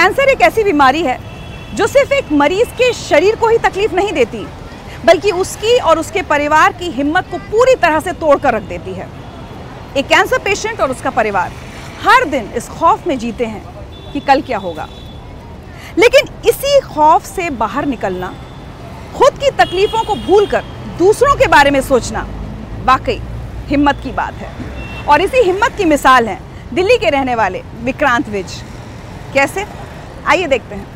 Cancer एक ऐसी बीमारी है जो सिर्फ़ एक मरीज़ के शरीर को ही तकलीफ़ नहीं देती, बल्कि उसकी और उसके परिवार की हिम्मत को पूरी तरह से तोड़ कर रख देती है। एक कैंसर पेशेंट और उसका परिवार हर दिन इस खौफ में जीते हैं कि कल क्या होगा। लेकिन इसी खौफ से बाहर निकलना, खुद की तकलीफों को भूलकर दूसरों के बारे में सोचना वाकई हिम्मत की बात है। और इसी हिम्मत की मिसाल है दिल्ली के रहने वाले विक्रांत विज। कैसे? आइए देखते हैं।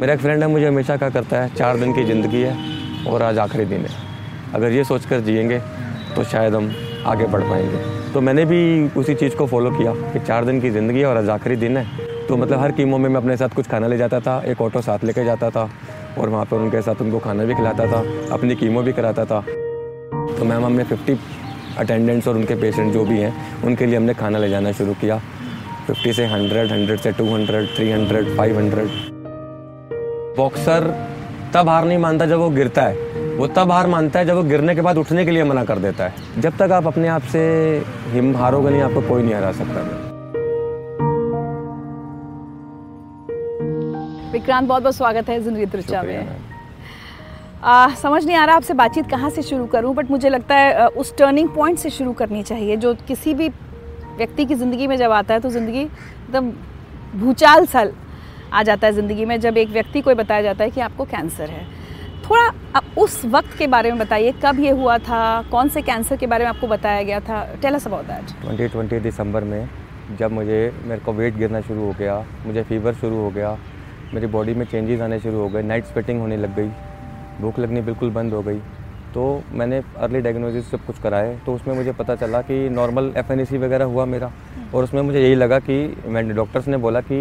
मेरा एक फ्रेंड है, मुझे हमेशा क्या करता है, चार दिन की ज़िंदगी है और आज आखिरी दिन है। अगर ये सोचकर जिएँगे तो शायद हम आगे बढ़ पाएँगे। तो मैंने भी उसी चीज़ को फॉलो किया कि चार दिन की ज़िंदगी है और आज आखिरी दिन है। तो मतलब हर कीमों में मैं अपने साथ कुछ खाना ले जाता था, एक ऑटो साथ लेके जाता था और वहाँ पर उनके साथ उनको खाना भी खिलाता था, अपनी कीमो भी कराता था। तो मैम, हमने फिफ्टी अटेंडेंट्स और उनके पेशेंट जो भी हैं, उनके लिए हमने खाना ले जाना शुरू किया। फिफ्टी से हंड्रेड हंड्रेड से two hundred three hundred five hundred boxer तब हार नहीं मानता जब वो गिरता है। वो तब हार मानता है जब वो गिरने के बाद उठने के लिए मना कर देता है। जब तक आप अपने आप से हिम हारोगे नहीं आपको कोई नहीं हरा सकता। विक्रांत बहुत बहुत स्वागत है ज़िंदगी त्रिचा में। आ, समझ नहीं आ रहा आपसे बातचीत कहाँ से शुरू करूँ बट मुझे लगता है उस टर्निंग पॉइंट से शुरू करनी चाहिए जो किसी भी व्यक्ति की ज़िंदगी में जब आता है तो ज़िंदगी एकदम भूचाल सल आ जाता है ज़िंदगी में, जब एक व्यक्ति को बताया जाता है कि आपको कैंसर है। थोड़ा अब उस वक्त के बारे में बताइए, कब ये हुआ था, कौन से कैंसर के बारे में आपको बताया गया था? टेल अस अबाउट दैट 2020 दिसंबर में जब मुझे, मेरे को वेट गिरना शुरू हो गया, मुझे फीवर शुरू हो गया, मेरी बॉडी में चेंजेस आने शुरू हो गए, नाइट स्वेटिंग होने लग गई, भूख लगनी बिल्कुल बंद हो गई। तो मैंने अर्ली डायग्नोसिस सब कुछ कराए तो उसमें मुझे पता चला कि नॉर्मल एफ़ वगैरह हुआ मेरा और उसमें मुझे यही लगा कि मैंने डॉक्टर्स ने बोला कि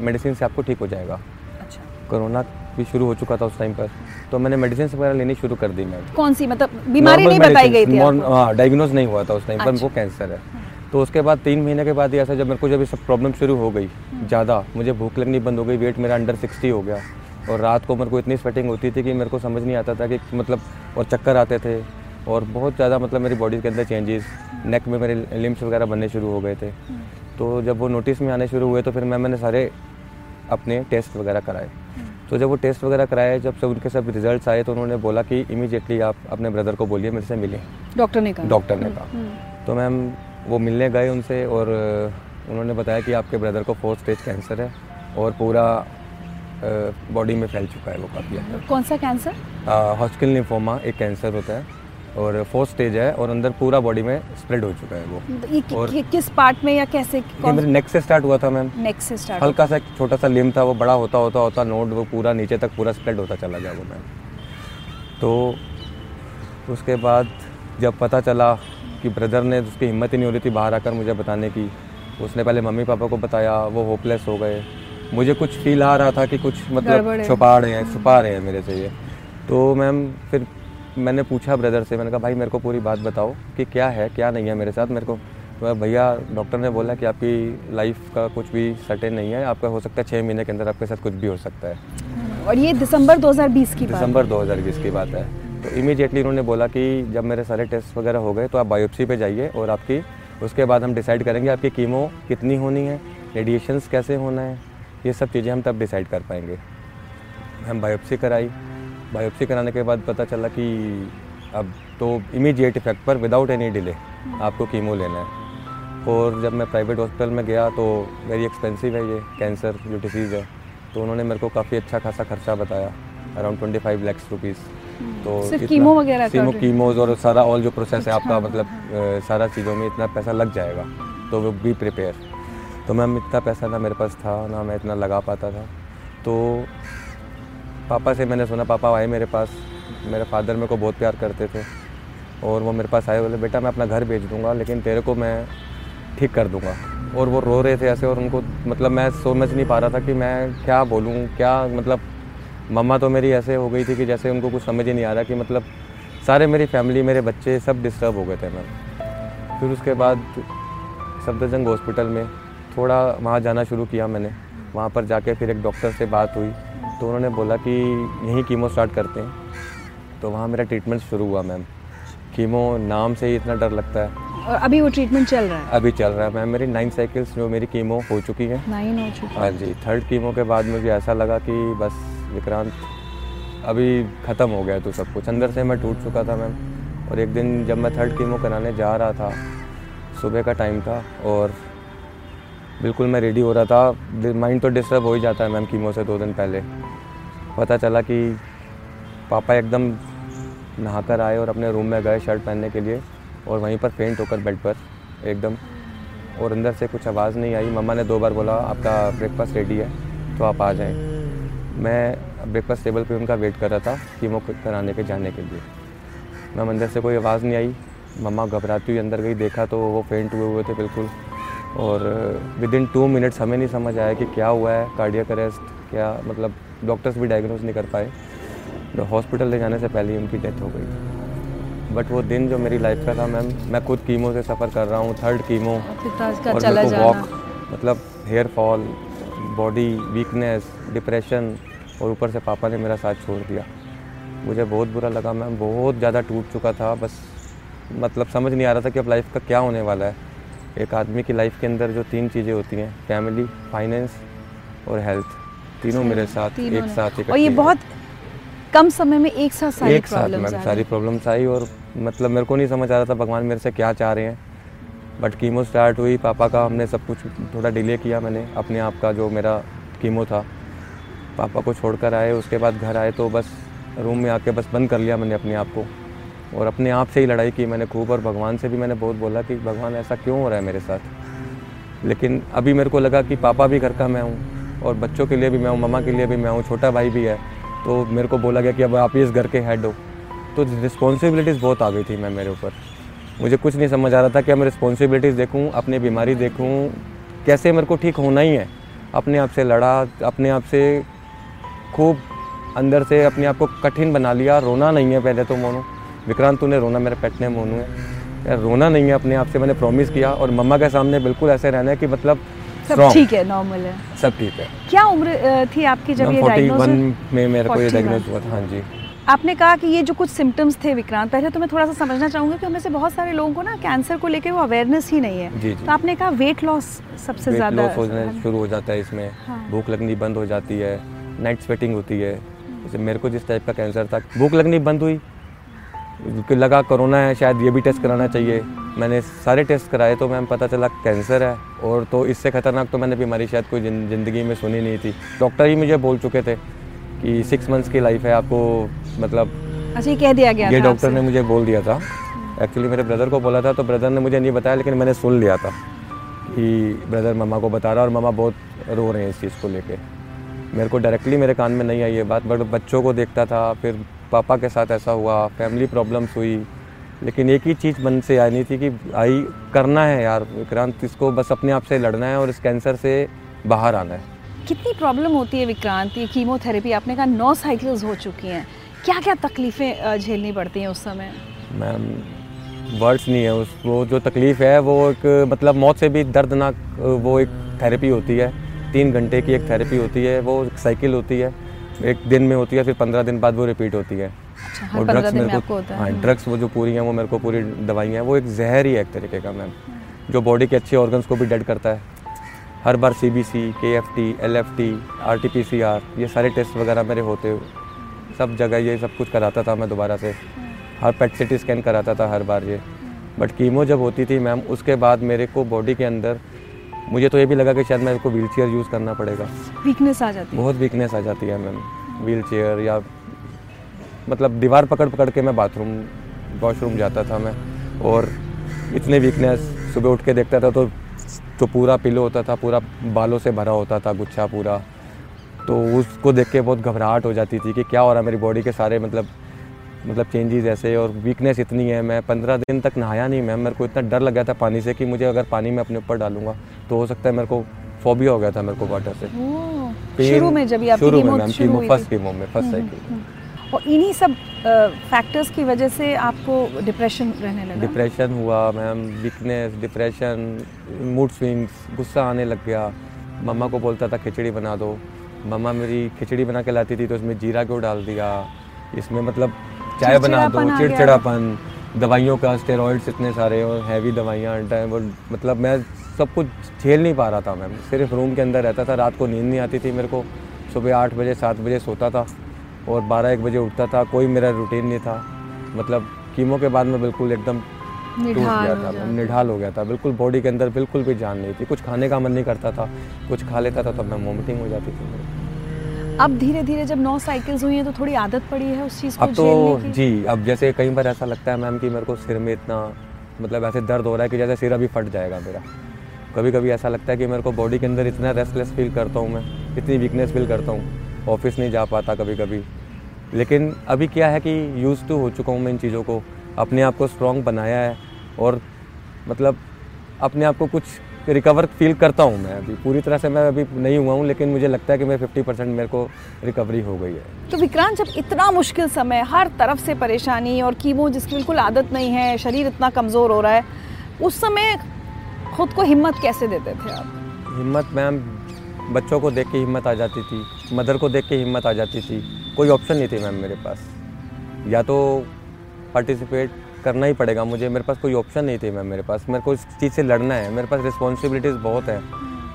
मेडिसिन से आपको ठीक हो जाएगा। अच्छा। कोरोना भी शुरू हो चुका था उस टाइम पर तो मैंने मेडिसिन वगैरह लेनी शुरू कर दी मैं। कौन सी? मतलब बीमारी नहीं बताई गई थी हाँ डायग्नोज नहीं हुआ था उस टाइम पर अच्छा। वो कैंसर है। तो उसके बाद तीन महीने के बाद ही ऐसा जब मेरे को जब ये सब प्रॉब्लम शुरू हो गई ज़्यादा मुझे भूख लगनी बंद हो गई वेट मेरा अंडर सिक्सटी हो गया। और रात को मेरे को इतनी स्वेटिंग होती थी कि मेरे को समझ नहीं आता था कि मतलब और चक्कर आते थे। और बहुत ज़्यादा मतलब मेरी बॉडी के अंदर चेंजेस नेक में मेरे लिम्स वगैरह बनने शुरू हो गए थे। तो जब वो नोटिस में आने शुरू हुए तो फिर मैं मैंने सारे अपने टेस्ट वगैरह कराए। तो जब वो टेस्ट वगैरह कराए जब सब उनके सब रिजल्ट्स आए तो उन्होंने बोला कि इमीडिएटली आप अपने ब्रदर को बोलिए मेरे से मिलें। डॉक्टर ने कहा। डॉक्टर ने कहा। तो मैम वो मिलने गए उनसे और उन्होंने बताया कि आपके ब्रदर को फोर्थ स्टेज कैंसर है और पूरा बॉडी में फैल चुका है वो काफ़ी अंदर कौन सा कैंसर हॉस्किल लिम्फोमा एक कैंसर होता है और फोर्थ स्टेज है और अंदर पूरा बॉडी में स्प्रेड हो चुका है वो। ये कि, और- कि, किस पार्ट में या कैसे मेरे नेक से स्टार्ट हुआ था मैम नेक्स्ट से स्टार्ट हल्का सा एक छोटा सा लिम था वो बड़ा होता होता होता नोड वो पूरा नीचे तक पूरा स्प्रेड होता चला गया वो मैम तो उसके बाद जब पता चला कि ब्रदर ने उसकी हिम्मत ही नहीं हो रही थी बाहर आकर मुझे बताने की उसने पहले मम्मी पापा को बताया वो होपलेस हो गए। मुझे कुछ फील आ रहा था कि कुछ मतलब छुपा रहे हैं छुपा रहे हैं मेरे से ये। तो मैम फिर मैंने पूछा ब्रदर से मैंने कहा भाई मेरे को पूरी बात बताओ कि क्या है क्या नहीं है मेरे साथ? मेरे को तो भैया डॉक्टर ने बोला कि आपकी लाइफ का कुछ भी सर्टेन नहीं है आपका हो सकता है छः महीने के अंदर आपके साथ कुछ भी हो सकता है। और ये दिसंबर 2020 की दिसंबर 2020 की बात है। तो इमीडिएटली उन्होंने बोला कि जब मेरे सारे टेस्ट वगैरह हो गए तो आप बायोप्सी पे जाइए और आपकी उसके बाद हम डिसाइड करेंगे आपकी कीमो कितनी होनी है रेडिएशंस कैसे होना है ये सब चीज़ें हम तब डिसाइड कर पाएँगे। हम बायोप्सी कराई। बायोप्सी कराने के बाद पता चला कि अब तो इमीडिएट इफ़ेक्ट पर विदाउट एनी डिले आपको कीमो लेना है। और जब मैं प्राइवेट हॉस्पिटल में गया तो वेरी एक्सपेंसिव है ये कैंसर जो डिसीज़ है तो उन्होंने मेरे को काफ़ी अच्छा खासा खर्चा बताया around twenty five lakhs rupees तो सिर्फ़ कीमो वगैरह कीमो कीमोज और सारा ऑल जो प्रोसेस अच्छा। है आपका मतलब अ, सारा चीज़ों में इतना पैसा लग जाएगा तो वो बी प्रिपेयर तो मैम, इतना पैसा ना मेरे पास था, ना मैं इतना लगा पाता था। तो पापा से मैंने सुना, पापा आए मेरे पास, मेरे फादर मेरे को बहुत प्यार करते थे और वो मेरे पास आए, बोले, बेटा, मैं अपना घर भेज दूँगा, लेकिन तेरे को मैं ठीक कर दूँगा। और वो रो रहे थे ऐसे और उनको मतलब मैं समझ नहीं पा रहा था कि मैं क्या बोलूँ, क्या मतलब मम्मा तो मेरी ऐसे हो गई थी कि जैसे उनको कुछ समझ ही नहीं आ रहा कि मतलब सारे मेरी फैमिली, मेरे बच्चे सब डिस्टर्ब हो गए थे, मैम। फिर उसके बाद सफदरजंग हॉस्पिटल में थोड़ा वहाँ जाना शुरू किया मैंने। वहाँ पर जाके फिर एक डॉक्टर से बात हुई। तो उन्होंने बोला कि यहीं कीमो स्टार्ट करते हैं। तो वहाँ मेरा ट्रीटमेंट शुरू हुआ मैम। कीमो नाम से ही इतना डर लगता है। और अभी वो ट्रीटमेंट चल रहा है? अभी चल रहा है मैम। मेरी नाइन साइकिल्स जो मेरी कीमो हो चुकी हैं। नाइन हो चुकी हाँ। जी थर्ड कीमो के बाद मुझे ऐसा लगा कि बस विक्रांत अभी ख़त्म हो गया तो सब कुछ। अंदर से मैं टूट चुका था मैम। और एक दिन जब मैं थर्ड कीमो कराने जा रहा था सुबह का टाइम था और बिल्कुल मैं रेडी हो रहा था। माइंड तो डिस्टर्ब हो ही जाता है मैम कीमो से दो दिन पहले। पता चला कि पापा एकदम नहाकर आए और अपने रूम में गए शर्ट पहनने के लिए और वहीं पर फेंट होकर बेड पर, एकदम। और अंदर से कुछ आवाज़ नहीं आई। मम्मा ने दो बार बोला, आपका ब्रेकफास्ट रेडी है तो आप आ जाएँ। मैं ब्रेकफास्ट टेबल पे उनका वेट कर रहा था कीमो कराने के, जाने के लिए। मैम, अंदर से कोई आवाज़ नहीं आई। मम्मा घबराती हुई अंदर गई, देखा तो वो फेंट हुए हुए थे बिल्कुल। और विद इन टू मिनट्स हमें नहीं समझ आया कि क्या हुआ है कार्डियक अरेस्ट क्या मतलब डॉक्टर्स भी डायग्नोज नहीं कर पाए। तो हॉस्पिटल ले जाने से पहले ही उनकी डेथ हो गई। बट वो दिन जो मेरी लाइफ का था मैम मैं खुद कीमो से सफ़र कर रहा हूँ थर्ड कीमो और मेरे को जाना। वॉक मतलब hair fall body weakness depression और ऊपर से पापा ने मेरा साथ छोड़ दिया। मुझे बहुत बुरा लगा मैम बहुत ज़्यादा टूट चुका था बस मतलब समझ नहीं आ रहा था कि अब लाइफ का क्या होने वाला है। एक आदमी की लाइफ के अंदर जो तीन चीज़ें होती हैं फैमिली फाइनेंस और हेल्थ तीनों मेरे साथ तीनों एक। साथ और ये बहुत कम समय में एक साथ सारी एक साथ मैम सारी प्रॉब्लम्स आई और मतलब मेरे को नहीं समझ आ रहा था भगवान मेरे से क्या चाह रहे हैं। बट कीमो स्टार्ट हुई पापा का हमने सब कुछ थोड़ा डिले किया मैंने अपने आप का जो मेरा कीमो था। पापा को छोड़कर आए उसके बाद घर आए तो बस रूम में आके बस बंद कर लिया मैंने अपने आप को। और अपने आप से ही लड़ाई की मैंने खूब, और भगवान से भी मैंने बहुत बोला कि, भगवान, ऐसा क्यों हो रहा है मेरे साथ? लेकिन अभी मेरे को लगा कि पापा भी घर का मैं हूँ, और बच्चों के लिए भी मैं हूँ, मम्मा के लिए भी मैं हूँ, छोटा भाई भी है तो मेरे को बोला गया कि अब आप ही इस घर के हेड हो। तो रिस्पॉन्सिबिलिटीज़ बहुत आ गई थी मैं, मेरे ऊपर। मुझे कुछ नहीं समझ आ रहा था कि मैं रिस्पॉन्सिबिलिटीज़ देखूँ, अपनी बीमारी देखूँ, कैसे मेरे को ठीक होना ही है? अपने आप से लड़ा, अपने आप से खूब अंदर से अपने आप को कठिन बना लिया, रोना नहीं है पहले तो मोनू। विक्रांत तूने रोना मेरे पेट ने मोनू है। यार रोना नहीं है अपने आप से मैंने प्रॉमिस किया और मम्मा के सामने बिल्कुल ऐसे रहना है कि मतलब सब ठीक है नॉर्मल है। सब ठीक है। क्या उम्र थी आपकी जब ये फोर्टी डायग्नोज में मेरे को ये 41 डायग्नोज हुआ था हाँ जी। आपने कहा कि ये जो कुछ सिम्टम्स थे विक्रांत पहले तो मैं थोड़ा सा समझना चाहूँगी कि उनमें से बहुत सारे लोगों को ना कैंसर को लेके वो अवेयरनेस ही नहीं है। जी जी। तो आपने कहा वेट लॉस सबसे ज़्यादा लॉस होने शुरू हो जाता है इसमें। हाँ। भूख लगनी बंद हो जाती है नाइट स्वेटिंग होती है। जैसे मेरे को जिस टाइप का कैंसर था भूख लगनी बंद हुई लगा कोरोना है शायद ये भी टेस्ट कराना चाहिए। मैंने सारे टेस्ट कराए तो मैम पता चला कैंसर है और तो इससे खतरनाक तो मैंने बीमारी शायद कोई ज़िंदगी में सुनी नहीं थी। डॉक्टर ही मुझे बोल चुके थे कि सिक्स मंथ्स की लाइफ है आपको मतलब अच्छा कह दिया गया ये डॉक्टर ने मुझे बोल दिया था। एक्चुअली मेरे ब्रदर को बोला था तो ब्रदर ने मुझे नहीं बताया लेकिन मैंने सुन लिया था कि ब्रदर मम्मा को बता रहा और मम्मा बहुत रो रहे हैं इस चीज़ को लेके। मेरे को डायरेक्टली मेरे कान में नहीं आई ये बात बट बच्चों को देखता था फिर पापा के साथ ऐसा हुआ फैमिली प्रॉब्लम्स हुई। लेकिन एक ही चीज़ मन से आई नहीं थी कि आई करना है यार विक्रांत इसको बस अपने आप से लड़ना है और इस कैंसर से बाहर आना है। कितनी प्रॉब्लम होती है विक्रांत? ये कीमोथेरेपी आपने कहा नौ साइकिल्स हो चुकी हैं। क्या क्या तकलीफें झेलनी पड़ती हैं उस समय? मैम वर्ड्स नहीं है उस वो जो तकलीफ़ है वो एक मतलब मौत से भी दर्दनाक वो एक थेरेपी होती है। तीन घंटे की एक थेरेपी होती है वो साइकिल होती है। एक दिन में होती है फिर पंद्रह दिन बाद वो रिपीट होती है। अच्छा हर पंद्रह दिन में आपको होता है। ड्रग्स वो जो पूरी हैं वो मेरे को पूरी दवाई हैं वो एक जहर ही है एक तरीके का मैम। जो बॉडी के अच्छे ऑर्गन्स को भी डेड करता है। हर बार सी बी सी के F T L F T R T P C R ये सारे टेस्ट वगैरह मेरे होते सब जगह ये सब कुछ कराता था मैं दोबारा से। हर पेट सिटी स्कैन कराता था हर बार ये। बट कीमो जब होती थी मैम उसके बाद मेरे को बॉडी के अंदर मुझे तो ये भी लगा कि शायद मेरे को व्हील चेयर यूज़ करना पड़ेगा। वीकनेस आ जाती है। बहुत वीकनेस आ जाती है मैम। व्हील चेयर या मतलब दीवार पकड़ पकड़ के मैं बाथरूम वॉशरूम जाता था मैं और इतने वीकनेस सुबह उठ के देखता था तो जो पूरा पिलो होता था पूरा बालों से भरा होता था गुच्छा पूरा। तो उसको देख के बहुत घबराहट हो जाती थी कि क्या हो रहा है मेरी बॉडी के सारे मतलब मतलब चेंजेस ऐसे और वीकनेस इतनी है मैं पंद्रह दिन तक नहाया नहीं मैम मेरे को इतना डर लग गया था पानी से कि मुझे अगर पानी में अपने ऊपर डालूँगा तो हो सकता है मेरे को फोबिया हो गया था मेरे को वाटर से। शुरू में जब शुरू में मैम कीमो फ़र्स्ट कीमो में फ़र्स्ट साइकिल हम्म। और इन्हीं सब फैक्टर्स की वजह से आपको डिप्रेशन रहने लगा? डिप्रेशन हुआ ma'am weakness depression mood swings गुस्सा आने लग गया। मम्मा को बोलता था खिचड़ी बना दो। मम्मा मेरी खिचड़ी बना के लाती थी तो उसमें जीरा क्यों डाल दिया? इसमें मतलब चाय बना दो चिड़चिड़ापन। दवाइयों का स्टेरॉइड्स इतने सारे और हैवी दवाइयाँ टाइम और मतलब मैं सब कुछ झेल नहीं पा रहा था मैम सिर्फ़ रूम के अंदर रहता था रात को नींद नहीं आती थी मेरे को। सुबह आठ बजे सात बजे सोता था और बारह एक बजे उठता था कोई मेरा रूटीन नहीं था। मतलब कीमो के बाद मैं बिल्कुल एकदम टूट गया था निढाल हो गया था। बिल्कुल बॉडी के अंदर बिल्कुल भी जान नहीं थी। कुछ खाने का मन नहीं करता था कुछ खा लेता था तो मैं वॉमिटिंग हो जाती थी मेरे। अब धीरे धीरे जब नौ साइकिल्स हुई हैं तो थोड़ी आदत पड़ी है उस चीज़ को अब तो की? जी अब जैसे कई बार ऐसा लगता है मैम कि मेरे को सिर में इतना मतलब ऐसे दर्द हो रहा है कि जैसे सिर अभी फट जाएगा मेरा। कभी कभी ऐसा लगता है कि मेरे को बॉडी के अंदर इतना रेस्टलेस फील करता हूँ मैं इतनी वीकनेस फील करता हूँ ऑफ़िस नहीं जा पाता कभी कभी लेकिन अभी क्या है कि यूज़ टू हो चुका हूँ मैं इन चीज़ों को अपने आप को स्ट्रॉन्ग बनाया है और मतलब अपने आप को कुछ रिकवर फील करता हूँ मैं अभी। पूरी तरह से मैं अभी नहीं हुआ हूँ लेकिन मुझे लगता है कि मैं फिफ्टी परसेंट मेरे को रिकवरी हो गई है। तो विक्रांत जब इतना मुश्किल समय हर तरफ़ से परेशानी और कीमो जिसकी बिल्कुल आदत नहीं है शरीर इतना कमज़ोर हो रहा है उस समय खुद को हिम्मत कैसे देते थे आप? हिम्मत मैम बच्चों को देख के हिम्मत आ जाती थी मदर को देख के हिम्मत आ जाती थी। कोई ऑप्शन नहीं थी मैम मेरे पास। या तो पार्टिसिपेट करना ही पड़ेगा। मुझे मेरे पास कोई ऑप्शन नहीं थी मैम मेरे पास। मेरे को इस चीज़ से लड़ना है। मेरे पास रिस्पॉन्सिबिलिटीज़ बहुत है।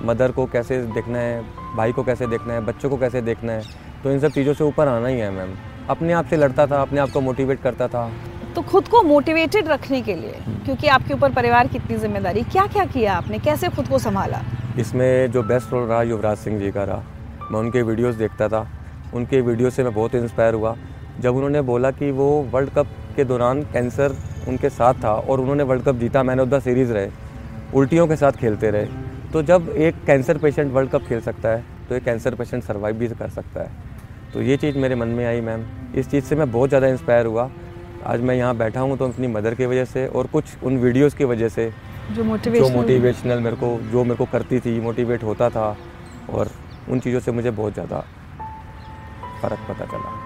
मदर को कैसे देखना है भाई को कैसे देखना है बच्चों को कैसे देखना है तो इन सब चीज़ों से ऊपर आना ही है मैम। अपने आप से लड़ता था अपने आप को मोटिवेट करता था। तो खुद को मोटिवेटेड रखने के लिए क्योंकि आपके ऊपर परिवार की इतनी ज़िम्मेदारी क्या क्या किया आपने? कैसे खुद को संभाला? इसमें जो बेस्ट रोल रहा युवराज सिंह जी का रहा। मैं उनके वीडियोस देखता था। उनके वीडियो से मैं बहुत इंस्पायर हुआ। जब उन्होंने बोला कि वो वर्ल्ड कप के दौरान कैंसर उनके साथ था और उन्होंने वर्ल्ड कप जीता मैन ऑफ़ द सीरीज़ रहे उल्टियों के साथ खेलते रहे। तो जब एक कैंसर पेशेंट वर्ल्ड कप खेल सकता है तो एक कैंसर पेशेंट सर्वाइव भी कर सकता है। तो ये चीज़ मेरे मन में आई मैम। इस चीज़ से मैं बहुत ज़्यादा इंस्पायर हुआ। आज मैं यहाँ बैठा हूँ तो अपनी मदर की वजह से और कुछ उन वीडियोस की वजह से जो जो मोटिवेशन मोटिवेशनल मेरे को जो मेरे को करती थी मोटिवेट होता था और उन चीज़ों से मुझे बहुत ज़्यादा फ़र्क पता चला।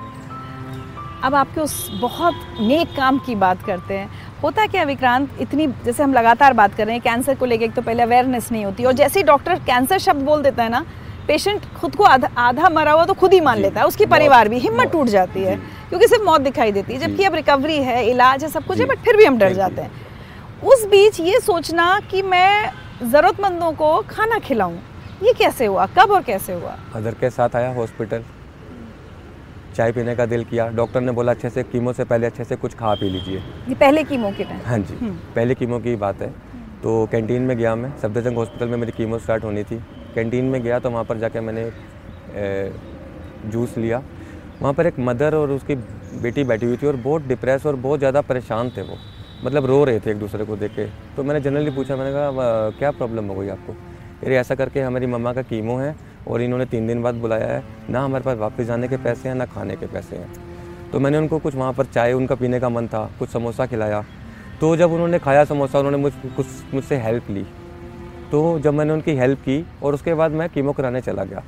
अब आपके उस बहुत नेक काम की बात करते हैं। होता क्या विक्रांत इतनी जैसे हम लगातार बात कर रहे हैं कैंसर को लेके एक तो पहले अवेयरनेस नहीं होती और जैसे ही डॉक्टर कैंसर शब्द बोल देता है ना पेशेंट खुद को आधा आधा मरा हुआ तो खुद ही मान लेता है उसकी परिवार भी हिम्मत टूट जाती है क्योंकि सिर्फ़ मौत दिखाई देती है जबकि अब रिकवरी है इलाज है सब कुछ है बट फिर भी हम डर। जाते हैं। उस बीच ये सोचना कि मैं ज़रूरतमंदों को खाना खिलाऊं ये कैसे हुआ कब और कैसे हुआ? मदर के साथ आया हॉस्पिटल चाय पीने का दिल किया। डॉक्टर ने बोला अच्छे से कीमो से पहले अच्छे से कुछ खा पी लीजिए। ये पहले कीमो के टाइम हाँ जी पहले कीमो की बात है। तो कैंटीन में गया मैं सफदरजंग हॉस्पिटल में मेरी कीमो स्टार्ट होनी थी। कैंटीन में गया तो वहाँ पर जाके मैंने ए, जूस लिया। वहाँ पर एक मदर और उसकी बेटी बैठी हुई थी और बहुत डिप्रेस और बहुत ज़्यादा परेशान थे वो। मतलब रो रहे थे एक दूसरे को देख के। तो मैंने जनरली पूछा मैंने कहा क्या प्रॉब्लम हो गई आपको? अरे ऐसा करके हमारी मम्मा का कीमो है। और इन्होंने तीन दिन बाद बुलाया है, ना हमारे पास वापस जाने के पैसे हैं, ना खाने के पैसे हैं। तो मैंने उनको कुछ वहाँ पर चाय, उनका पीने का मन था, कुछ समोसा खिलाया। तो जब उन्होंने खाया समोसा, उन्होंने मुझ, कुछ, मुझसे हेल्प ली। तो जब मैंने उनकी हेल्प की, और उसके बाद मैं कीमो कराने चला गया।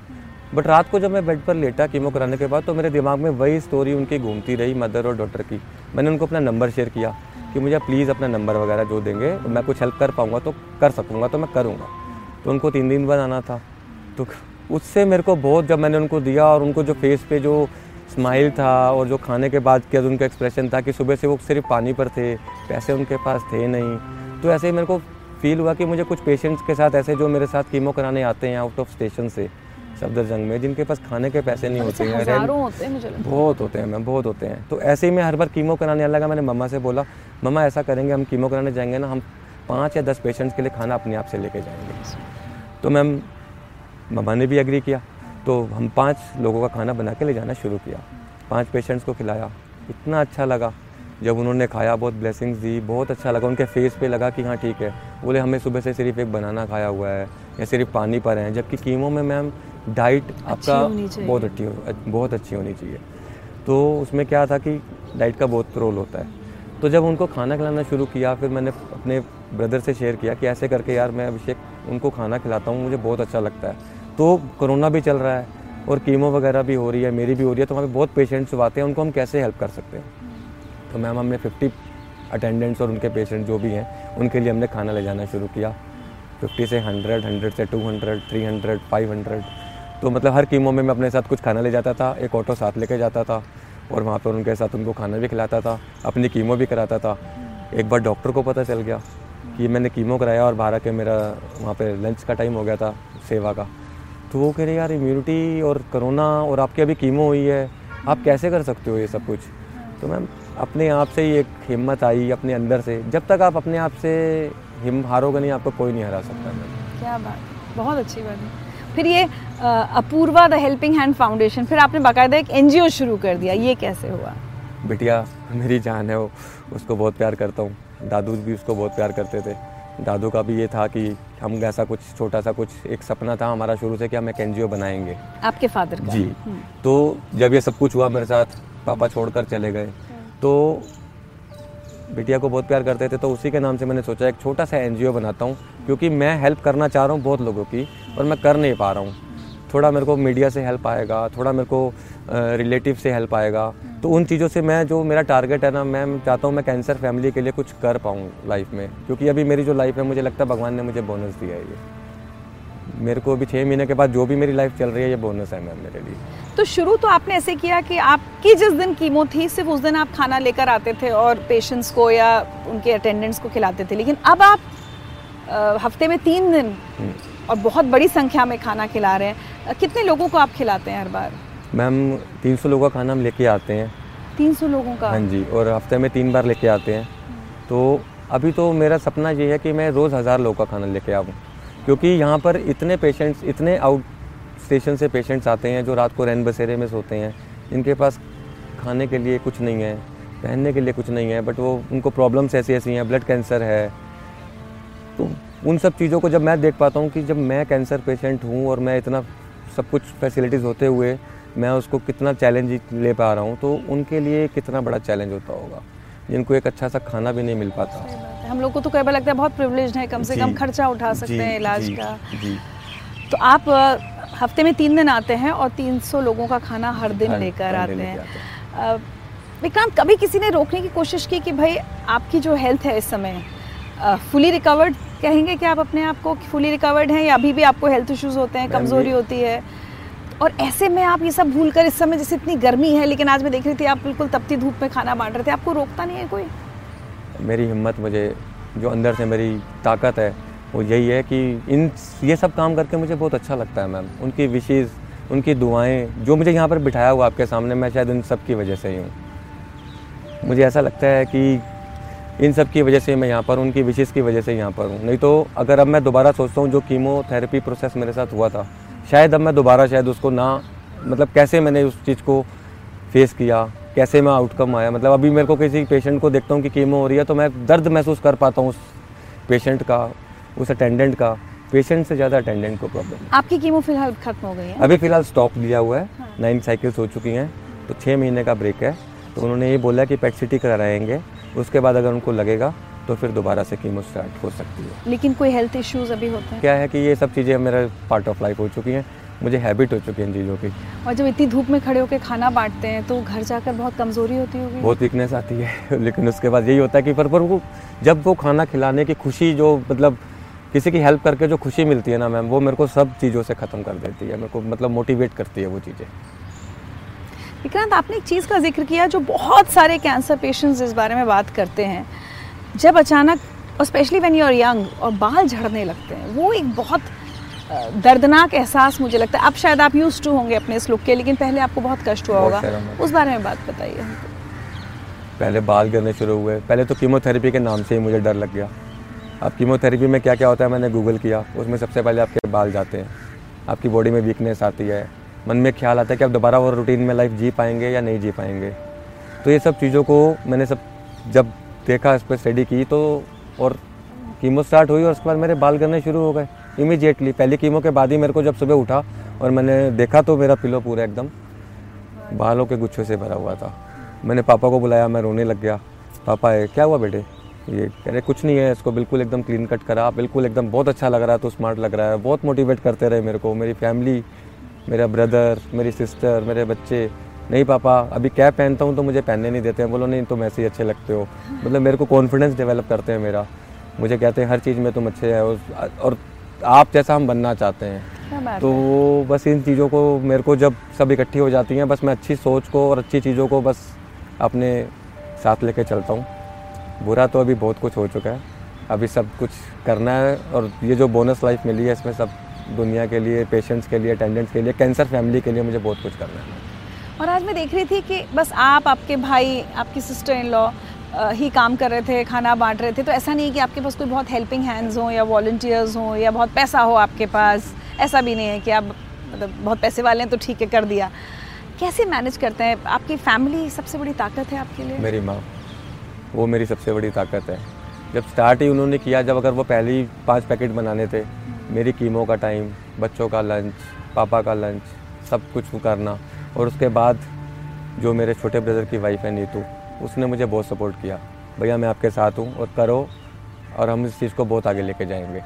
बट रात को जब मैं बेड पर लेटा कीमो कराने के बाद तो मेरे दिमाग में वही स्टोरी उनकी घूमती रही मदर और डॉटर की। मैंने उनको अपना नंबर शेयर किया कि मुझे प्लीज़ अपना नंबर वगैरह जो देंगे, मैं कुछ हेल्प कर पाऊँगा तो कर सकूँगा तो मैं करूँगा। तो उनको तीन दिन बाद आना था। तो उससे मेरे को बहुत जब मैंने उनको दिया और उनको जो फेस पे जो स्माइल था और जो खाने के बाद क्या उनका एक्सप्रेशन था कि सुबह से वो सिर्फ़ पानी पर थे पैसे उनके पास थे नहीं। तो ऐसे ही मेरे को फील हुआ कि मुझे कुछ पेशेंट्स के साथ ऐसे जो मेरे साथ कीमो कराने आते हैं आउट ऑफ़ स्टेशन से सफदरजंग में जिनके पास खाने के पैसे नहीं होते हैं होते हैं मुझे बहुत होते हैं मैम बहुत होते हैं। तो ऐसे ही मैं हर बार कीमो कराने लगा मैंने मम्मा से बोला मम्मा ऐसा करेंगे हम कीमो कराने जाएँगे ना हम पाँच या दस पेशेंट्स के लिए खाना अपने आप से लेके जाएँगे। तो मैम मम्मा ने भी एग्री किया। तो हम पाँच लोगों का खाना बना के ले जाना शुरू किया। पाँच पेशेंट्स को खिलाया। इतना अच्छा लगा। जब उन्होंने खाया बहुत ब्लेसिंग्स दी बहुत अच्छा लगा। उनके फेस पे लगा कि हाँ ठीक है। बोले हमें सुबह से सिर्फ़ एक बनाना खाया हुआ है। या सिर्फ़ पानी पर हैं। जबकि कीमो में मैम डाइट आपका बहुत अच्छी बहुत अच्छी होनी चाहिए। तो उसमें क्या था कि डाइट का बहुत रोल होता है। तो जब उनको खाना खिलाना शुरू किया फिर मैंने अपने ब्रदर से शेयर किया कि ऐसे करके यार मैं अभिषेक उनको खाना खिलाता हूँ मुझे बहुत अच्छा लगता है। तो कोरोना भी चल रहा है और कीमो वगैरह भी हो रही है, मेरी भी हो रही है तो वहाँ पे बहुत पेशेंट्स आते हैं, उनको हम कैसे हेल्प कर सकते हैं? तो मैम हमने 50 अटेंडेंट्स और उनके पेशेंट जो भी हैं, उनके लिए हमने खाना ले जाना शुरू किया। 50 से 100 100 से 200 300 500 तो मतलब हर कीमो में मैं अपने साथ कुछ खाना ले जाता था, एक ऑटो साथ लेके जाता था और वहाँ पर उनके साथ उनको खाना भी खिलाता था, अपनी कीमो भी कराता था। एक बार डॉक्टर को पता चल गया कि मैंने कीमो कराया और बारह के मेरा वहाँ पे लंच का टाइम हो गया था, सेवा का। तो वो कह रहे यार इम्यूनिटी और करोना और आपकी अभी कीमो हुई है आप कैसे कर सकते हो ये सब कुछ? तो मैम अपने आप से ही एक हिम्मत आई अपने अंदर से। जब तक आप अपने आप से हिम हारोगे नहीं आपको कोई नहीं हरा सकता मैम। क्या बात बहुत अच्छी बात है। फिर ये Apoorva the helping hand foundation फिर आपने बाकायदा एक एनजीओ शुरू कर दिया ये कैसे हुआ? बिटिया मेरी जान है वो उसको बहुत प्यार करता हूँ। दादू भी उसको बहुत प्यार करते थे। दादू का भी ये था कि हम ऐसा कुछ छोटा सा कुछ एक सपना था हमारा शुरू से कि हम एक एनजीओ बनाएँगे। आपके फादर का? जी। तो जब ये सब कुछ हुआ मेरे साथ पापा छोड़कर चले गए। तो बिटिया को बहुत प्यार करते थे तो उसी के नाम से मैंने सोचा एक छोटा सा एनजीओ बनाता हूँ क्योंकि मैं हेल्प करना चाह रहा हूँ बहुत लोगों की और मैं कर नहीं पा रहा हूँ। थोड़ा मेरे को मीडिया से हेल्प आएगा थोड़ा मेरे को रिलेटिव से हेल्प आएगा। तो उन चीज़ों से मैं जो मेरा टारगेट है ना मैं चाहता हूँ मैं कैंसर फैमिली के लिए कुछ कर पाऊँ लाइफ में। क्योंकि अभी मेरी जो लाइफ है मुझे लगता है भगवान ने मुझे बोनस दिया है ये। मेरे को अभी छः महीने के बाद जो भी मेरी लाइफ चल रही है ये बोनस है मैम मेरे लिए। तो शुरू तो आपने ऐसे किया कि आपकी जिस दिन कीमो थी सिर्फ़ उस दिन आप खाना लेकर आते थे और पेशेंट्स को या उनके अटेंडेंट्स को खिलाते थे। लेकिन अब आप हफ़्ते में तीन दिन हम्म। और बहुत बड़ी संख्या में खाना खिला रहे हैं। कितने लोगों को आप खिलाते हैं हर बार? मैम तीन सौ लोगों का खाना हम लेके आते हैं। 300 लोगों का? हाँ जी और हफ़्ते में तीन बार लेके आते हैं। तो अभी तो मेरा सपना ये है कि मैं रोज़ हज़ार लोगों का खाना लेके आऊँ क्योंकि यहाँ पर इतने पेशेंट्स इतने आउट स्टेशन से पेशेंट्स आते हैं जो रात को रैन बसेरे में सोते हैं। इनके पास खाने के लिए कुछ नहीं है पहनने के लिए कुछ नहीं है बट वो उनको प्रॉब्लम्स ऐसी ऐसी हैं ब्लड कैंसर है। तो उन सब चीज़ों को जब मैं देख पाता हूँ कि जब मैं कैंसर पेशेंट हूँ और मैं इतना सब कुछ फैसिलिटीज़ होते हुए मैं उसको कितना चैलेंज ले पा रहा हूँ तो उनके लिए कितना बड़ा चैलेंज होता होगा जिनको एक अच्छा सा खाना भी नहीं मिल पाता। हम लोग को तो कई बार लगता है बहुत प्रिवलेज है कम से कम खर्चा उठा सकते हैं इलाज का। जी। तो आप हफ़्ते में तीन दिन आते हैं और 300 लोगों का खाना हर दिन लेकर आते हैं। विक्रांत कभी किसी ने रोकने की कोशिश की कि भाई आपकी जो हेल्थ है इस समय फुली रिकवर्ड कहेंगे कि आप अपने आप को फुली रिकवर्ड हैं या अभी भी आपको हेल्थ इश्यूज़ होते हैं कमज़ोरी होती है। और ऐसे में आप ये सब भूल कर इस समय जैसे इतनी गर्मी है लेकिन आज मैं देख रही थी आप बिल्कुल तपती धूप में खाना बांट रहे थे। आपको रोकता नहीं है कोई? मेरी हिम्मत मुझे जो अंदर से मेरी ताकत है वो यही है कि इन ये सब काम करके मुझे बहुत अच्छा लगता है मैम। उनकी विशेज़ उनकी दुआएँ जो मुझे यहाँ पर बिठाया हुआ आपके सामने मैं शायद उन सब की वजह से ही हूँ। मुझे ऐसा लगता है कि इन सब की वजह से मैं यहाँ पर हूँ, उनकी विशेष की वजह से यहाँ पर हूँ। नहीं तो अगर अब मैं दोबारा सोचता हूँ जो कीमोथेरेपी प्रोसेस मेरे साथ हुआ था शायद अब मैं दोबारा शायद उसको ना मतलब कैसे मैंने उस चीज़ को फेस किया कैसे मैं आउटकम आया? मतलब अभी मेरे को किसी पेशेंट को देखता हूँ कि कीमो हो रही है तो मैं दर्द महसूस कर पाता हूँ उस पेशेंट का उस अटेंडेंट का। पेशेंट से ज़्यादा अटेंडेंट को प्रॉब्लम आपकी कीमो फ़िलहाल खत्म हो गई है? अभी फ़िलहाल स्टॉप दिया हुआ है। नाइन साइकिल्स हो चुकी हैं तो छः महीने का ब्रेक है। तो उन्होंने ये बोला कि पेट सिटी कराएँगे उसके बाद अगर उनको लगेगा तो फिर दोबारा से कीमो स्टार्ट हो सकती है। लेकिन कोई हेल्थ इश्यूज़ अभी होते हैं? क्या है कि ये सब चीज़ें मेरा पार्ट ऑफ़ लाइफ हो चुकी हैं। मुझे हैबिट हो चुकी है इन चीज़ों की। और जब इतनी धूप में खड़े होकर खाना बांटते हैं तो घर जाकर बहुत कमज़ोरी होती होगी। बहुत वीकनेस आती है लेकिन उसके बाद यही होता है कि पर पर वो जब वो खाना खिलाने की खुशी जो मतलब किसी की हेल्प करके जो खुशी मिलती है ना मैम वो मेरे को सब चीज़ों से ख़त्म कर देती है। मेरे को मतलब मोटिवेट करती है वो चीज़ें। विक्रांत आपने एक चीज़ का ज़िक्र किया जो बहुत सारे कैंसर पेशेंट्स इस बारे में बात करते हैं। जब अचानक और specially when you are young और बाल झड़ने लगते हैं वो एक बहुत दर्दनाक एहसास मुझे लगता है। अब शायद आप यूज़ टू होंगे अपने इस लुक के लेकिन पहले आपको बहुत कष्ट हुआ होगा। उस बारे में बात बताइए। हमको पहले बाल गिरने शुरू हुए। पहले तो कीमोथेरेपी के नाम से ही मुझे डर लग गया। अब कीमोथेरेपी में क्या क्या होता है मैंने गूगल किया। उसमें सबसे पहले आपके बाल जाते हैं। आपकी बॉडी में वीकनेस आती है। मन में ख्याल आता है कि आप दोबारा वो रूटीन में लाइफ जी पाएँगे या नहीं जी पाएँगे। तो ये सब चीज़ों को मैंने सब, जब देखा, इस पर स्टडी की तो और कीमो स्टार्ट हुई और उसके बाद मेरे बाल गिरने शुरू हो गए। इमीजिएटली पहली कीमो के बाद ही मेरे को जब सुबह उठा और मैंने देखा तो मेरा पिलो पूरा एकदम बालों के गुच्छों से भरा हुआ था। मैंने पापा को बुलाया, मैं रोने लग गया। पापा है क्या हुआ बेटे? ये कह रहे, कुछ नहीं है, इसको बिल्कुल एकदम क्लीन कट करा, बिल्कुल एकदम बहुत अच्छा लग रहा है तो स्मार्ट लग रहा है, बहुत मोटिवेट करते रहे मेरे को, मेरी फैमिली मेरा ब्रदर मेरी सिस्टर मेरे बच्चे नहीं पापा अभी कैप पहनता हूँ तो मुझे पहनने नहीं देते हैं। बोलो नहीं तुम ऐसे ही अच्छे लगते हो। मतलब मेरे को कॉन्फिडेंस डेवलप करते हैं मेरा। मुझे कहते हैं हर चीज़ में तुम अच्छे हैं। और- आप जैसा हम बनना चाहते हैं। तो है। वो बस इन चीज़ों को मेरे को जब सब इकट्ठी हो जाती हैं बस मैं अच्छी सोच को और अच्छी चीज़ों को बस अपने साथ लेके चलता हूँ। बुरा तो अभी बहुत कुछ हो चुका है। अभी सब कुछ करना है और ये जो बोनस लाइफ मिली है इसमें सब दुनिया के लिए पेशेंट्स के लिए अटेंडेंट्स के लिए कैंसर फैमिली के लिए मुझे बहुत कुछ करना है। और आज मैं देख रही थी कि बस आप आपके भाई आपकी सिस्टर इन लॉ ही काम कर रहे थे खाना बांट रहे थे तो ऐसा नहीं है कि आपके पास कोई बहुत हेल्पिंग हैंड्स हों या वॉल्टियर्स हों या बहुत पैसा हो आपके पास ऐसा भी नहीं है कि आप मतलब बहुत पैसे वाले हैं तो ठीक है कर दिया। कैसे मैनेज करते हैं? आपकी फैमिली सबसे बड़ी ताकत है आपके लिए? मेरी माँ वो मेरी सबसे बड़ी ताकत है। जब स्टार्ट ही उन्होंने किया जब अगर वो पहले ही पाँच पैकेट बनाने थे मेरी कीमो का टाइम बच्चों का लंच पापा का लंच सब कुछ करना। और उसके बाद जो मेरे छोटे ब्रदर की वाइफ है नीतू, उसने मुझे बहुत सपोर्ट किया। भैया, मैं आपके साथ हूँ और करो और हम इस चीज़ को बहुत आगे लेके जाएँगे।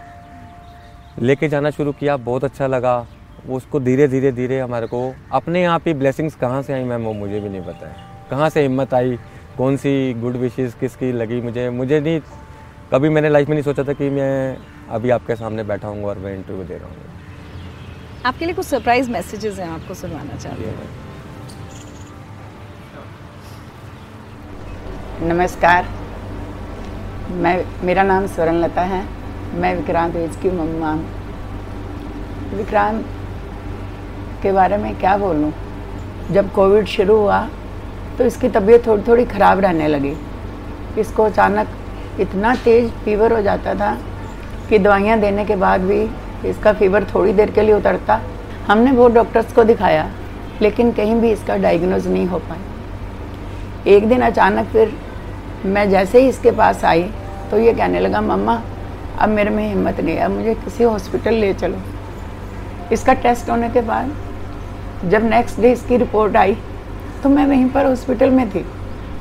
लेके जाना शुरू किया, बहुत अच्छा लगा। उसको धीरे धीरे धीरे हमारे को अपने यहाँ पे ब्लेसिंग्स कहाँ से आई, मैम, वो मुझे भी नहीं पता है। कहाँ से हिम्मत आई, कौन सी गुड विशेज़ किसकी लगी मुझे मुझे नहीं, कभी मैंने लाइफ में नहीं सोचा था कि मैं अभी आपके सामने बैठा हूँ और मैं इंटरव्यू दे रहा हूँ। आपके लिए कुछ सरप्राइज़ मैसेजेस हैं आपको सुनवाना चाहती हूँ। नमस्कार। मैं मेरा नाम स्वर्ण लता है। मैं विक्रांत वेज की मम्मा हूँ विक्रांत के बारे में क्या बोलूँ? जब कोविड शुरू हुआ तो इसकी तबीयत थोड़ी थोड़ी ख़राब रहने लगी। इसको अचानक इतना तेज़ फीवर हो जाता था कि दवाइयाँ देने के बाद भी इसका फीवर थोड़ी देर के लिए उतरता। हमने वो डॉक्टर्स को दिखाया, लेकिन कहीं भी इसका डायग्नोज नहीं हो पाया। एक दिन अचानक फिर मैं जैसे ही इसके पास आई तो ये कहने लगा, मम्मा, अब मेरे में हिम्मत नहीं अब मुझे किसी हॉस्पिटल ले चलो। इसका टेस्ट होने के बाद जब नेक्स्ट डे इसकी रिपोर्ट आई तो मैं वहीं पर हॉस्पिटल में थी।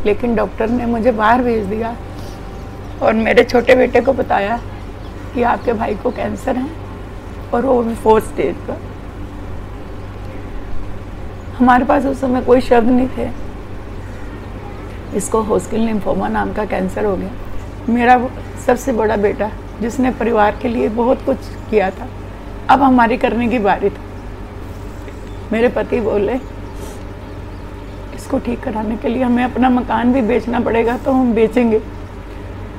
लेकिन डॉक्टर ने मुझे बाहर भेज दिया और मेरे छोटे बेटे को बताया कि आपके भाई को कैंसर है और वो भी फोर्थ स्टेज पर। हमारे पास उस समय कोई शब्द नहीं थे। इसको होस्किल लिम्फोमा नाम का कैंसर हो गया। मेरा सबसे बड़ा बेटा, जिसने परिवार के लिए बहुत कुछ किया था, अब हमारी करने की बारी थी। मेरे पति बोले, इसको ठीक कराने के लिए हमें अपना मकान भी बेचना पड़ेगा तो हम बेचेंगे,